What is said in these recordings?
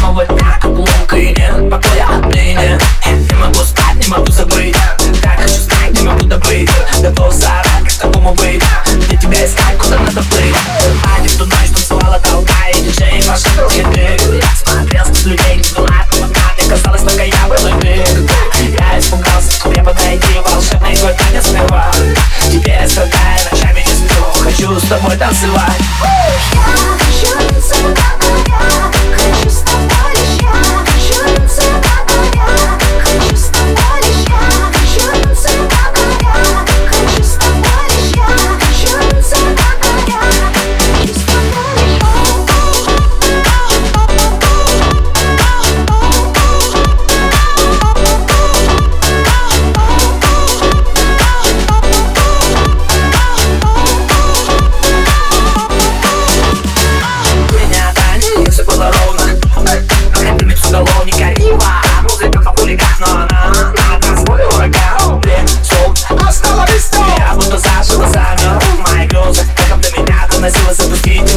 mama was down.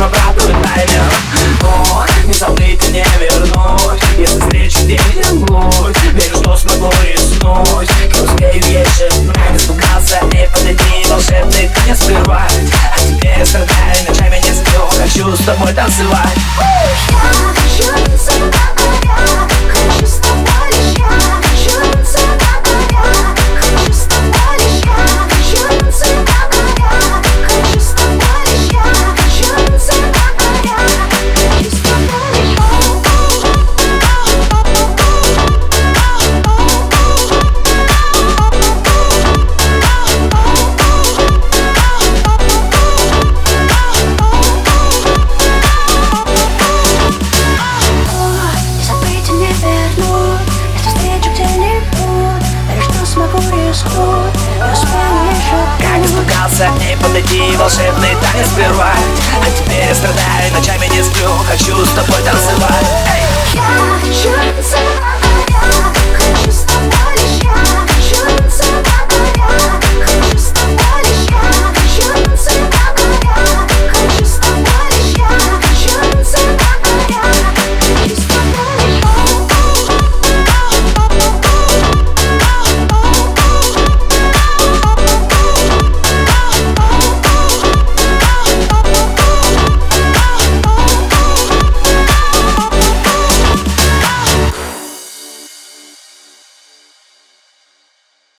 Им обратный таймер Но не забыть не вернуть. Если встречу где-нибудь Верю, что смогу рискнуть Не успею Не испугался и подойти волшебный танец сперва А теперь страдаю, ночами не сплю Хочу с тобой танцевать. Я хочу танцевать, Как испугался и подойти волшебный танец сперва А теперь я страдаю, ночами не сплю Хочу с тобой танцевать